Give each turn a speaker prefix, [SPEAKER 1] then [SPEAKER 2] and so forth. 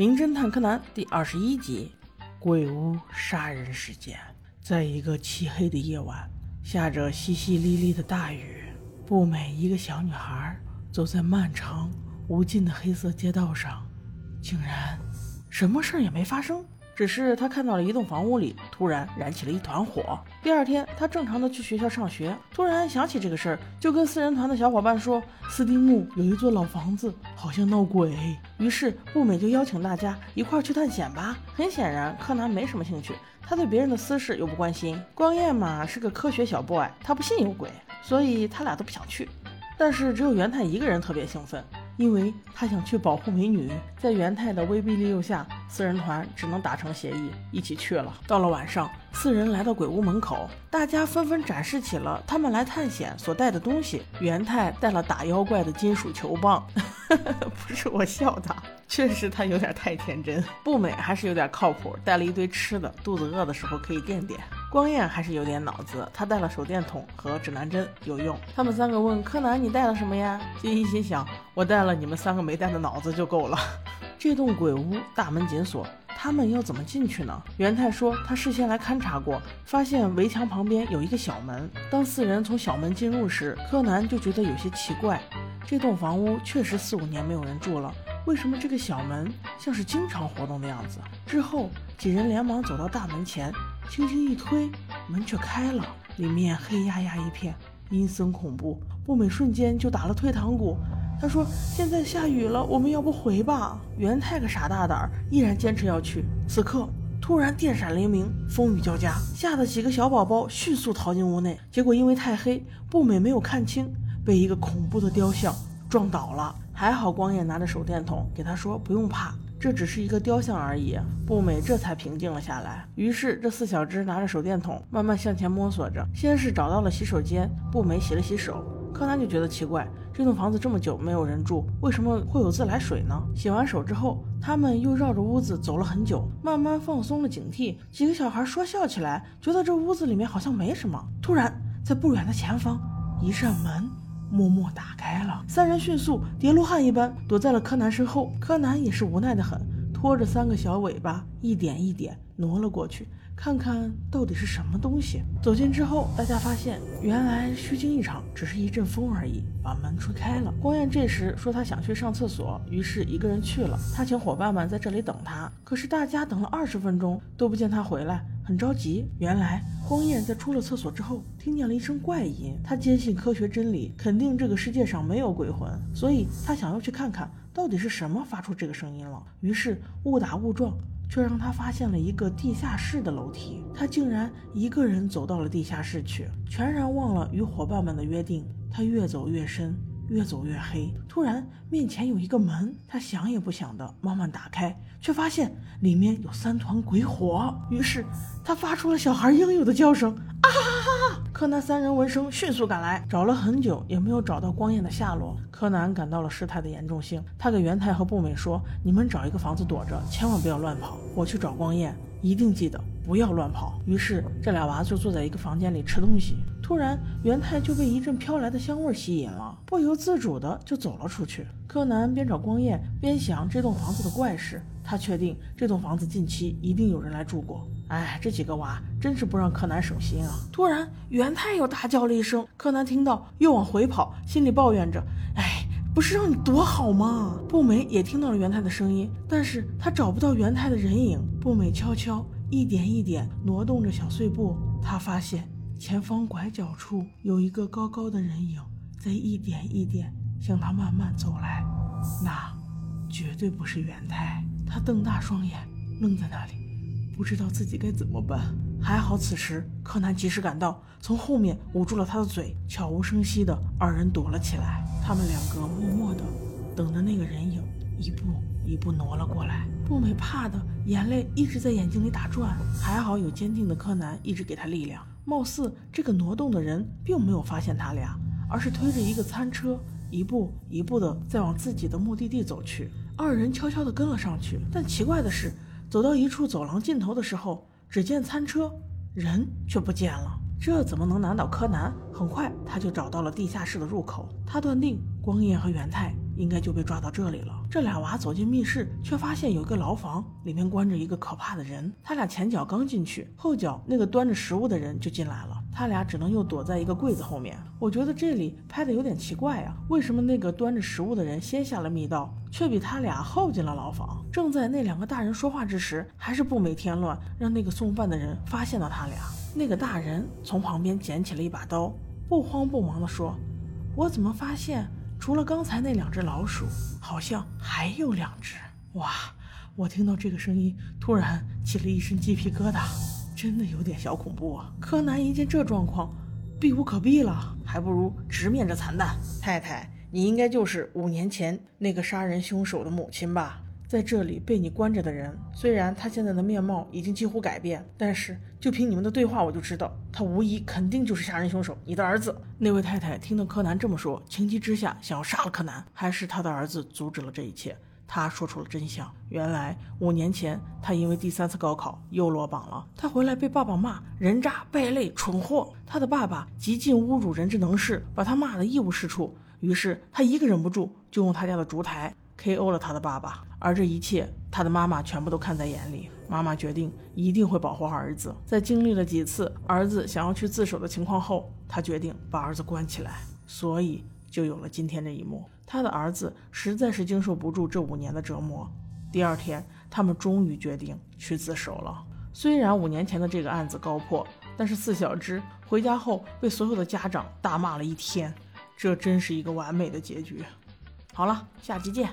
[SPEAKER 1] 名侦探柯南》第二十一集：鬼屋杀人事件。在一个漆黑的夜晚，下着淅淅沥沥的大雨，步美一个小女孩走在漫长无尽的黑色街道上，竟然什么事儿也没发生。只是他看到了一栋房屋里突然燃起了一团火。第二天，他正常的去学校上学，突然想起这个事儿，就跟四人团的小伙伴说：“斯丁木有一座老房子，好像闹鬼。”于是步美就邀请大家一块儿去探险吧。很显然，柯南没什么兴趣，他对别人的私事又不关心。光彦嘛是个科学小 boy，他不信有鬼，所以他俩都不想去。但是只有元太一个人特别兴奋。因为他想去保护美女，在元太的威逼利诱下，四人团只能达成协议，一起去了。到了晚上，四人来到鬼屋门口，大家纷纷展示起了他们来探险所带的东西。元太带了打妖怪的金属球棒，不是我笑他，确实他有点太天真。不美还是有点靠谱，带了一堆吃的，肚子饿的时候可以垫垫。光彦还是有点脑子，他带了手电筒和指南针，有用。他们三个问柯南：“你带了什么呀？”金一心想：“我带了你们三个没带的脑子就够了。”这栋鬼屋大门紧锁，他们要怎么进去呢？元太说他事先来勘察过，发现围墙旁边有一个小门。当四人从小门进入时，柯南就觉得有些奇怪。这栋房屋确实四五年没有人住了，为什么这个小门像是经常活动的样子？之后几人连忙走到大门前。轻轻一推，门却开了，里面黑压压一片，阴森恐怖。步美瞬间就打了退堂鼓。他说：“现在下雨了，我们要不回吧？”元太个傻大胆儿，依然坚持要去。此刻突然电闪雷鸣，风雨交加，吓得几个小宝宝迅速逃进屋内。结果因为太黑，步美没有看清，被一个恐怖的雕像撞倒了。还好光彦拿着手电筒给他说：“不用怕。”这只是一个雕像而已，步美这才平静了下来。于是，这四小只拿着手电筒，慢慢向前摸索着。先是找到了洗手间，步美洗了洗手。柯南就觉得奇怪，这栋房子这么久没有人住，为什么会有自来水呢？洗完手之后，他们又绕着屋子走了很久，慢慢放松了警惕。几个小孩说笑起来，觉得这屋子里面好像没什么。突然，在不远的前方，一扇门。默默打开了，三人迅速叠罗汉一般躲在了柯南身后。柯南也是无奈的很，拖着三个小尾巴，一点一点挪了过去，看看到底是什么东西。走近之后，大家发现原来虚惊一场，只是一阵风而已，把门吹开了。光彦这时说他想去上厕所，于是一个人去了。他请伙伴们在这里等他，可是大家等了二十分钟都不见他回来。很着急，原来光彦在出了厕所之后听见了一声怪音。他坚信科学真理，肯定这个世界上没有鬼魂，所以他想要去看看到底是什么发出这个声音了。于是误打误撞，却让他发现了一个地下室的楼梯。他竟然一个人走到了地下室去，全然忘了与伙伴们的约定。他越走越深。越走越黑，突然面前有一个门，他想也不想的慢慢打开，却发现里面有三团鬼火。于是他发出了小孩应有的叫声啊！柯南三人闻声迅速赶来，找了很久也没有找到光彦的下落。柯南感到了事态的严重性，他给元太和步美说：“你们找一个房子躲着，千万不要乱跑。我去找光彦，一定记得不要乱跑。”于是这俩娃就坐在一个房间里吃东西。突然，元太就被一阵飘来的香味吸引了，不由自主的就走了出去。柯南边找光彦边想这栋房子的怪事，他确定这栋房子近期一定有人来住过。哎，这几个娃真是不让柯南省心啊！突然，元太又大叫了一声，柯南听到又往回跑，心里抱怨着：“哎，不是让你躲好吗？”步美也听到了元太的声音，但是他找不到元太的人影。步美悄悄一点一点挪动着小碎步，他发现。前方拐角处有一个高高的人影，在一点一点向他慢慢走来。那绝对不是元太。他瞪大双眼，愣在那里，不知道自己该怎么办。还好此时柯南及时赶到，从后面捂住了他的嘴，悄无声息的二人躲了起来。他们两个默默的等着那个人影一步一步挪了过来。步美怕的眼泪一直在眼睛里打转，还好有坚定的柯南一直给他力量。貌似这个挪动的人并没有发现他俩，而是推着一个餐车，一步一步的在往自己的目的地走去。二人悄悄地跟了上去，但奇怪的是，走到一处走廊尽头的时候，只见餐车，人却不见了。这怎么能难倒柯南？很快他就找到了地下室的入口。他断定光彦和元太应该就被抓到这里了。这俩娃走进密室，却发现有一个牢房，里面关着一个可怕的人。他俩前脚刚进去，后脚那个端着食物的人就进来了，他俩只能又躲在一个柜子后面。我觉得这里拍的有点奇怪啊，为什么那个端着食物的人先下了密道，却比他俩后进了牢房？正在那两个大人说话之时，还是不美添乱，让那个送饭的人发现了他俩。那个大人从旁边捡起了一把刀，不慌不忙地说：“我怎么发现除了刚才那两只老鼠，好像还有两只？”哇！我听到这个声音，突然起了一身鸡皮疙瘩，真的有点小恐怖啊！柯南一见这状况，避无可避了，还不如直面这惨淡。太太，你应该就是五年前那个杀人凶手的母亲吧？在这里被你关着的人，虽然他现在的面貌已经几乎改变，但是就凭你们的对话，我就知道他无疑肯定就是杀人凶手，你的儿子。那位太太听到柯南这么说，情急之下想要杀了柯南，还是他的儿子阻止了这一切。他说出了真相，原来五年前他因为第三次高考又落榜了，他回来被爸爸骂人渣、败类、蠢货，他的爸爸极尽侮辱人之能事，把他骂得一无是处。于是他一个忍不住，就用他家的烛台。K.O. 了他的爸爸，而这一切他的妈妈全部都看在眼里。妈妈决定一定会保护儿子。在经历了几次儿子想要去自首的情况后，他决定把儿子关起来，所以就有了今天这一幕。他的儿子实在是经受不住这五年的折磨。第二天，他们终于决定去自首了。虽然五年前的这个案子告破，但是四小只回家后被所有的家长大骂了一天，这真是一个完美的结局。好了，下期见。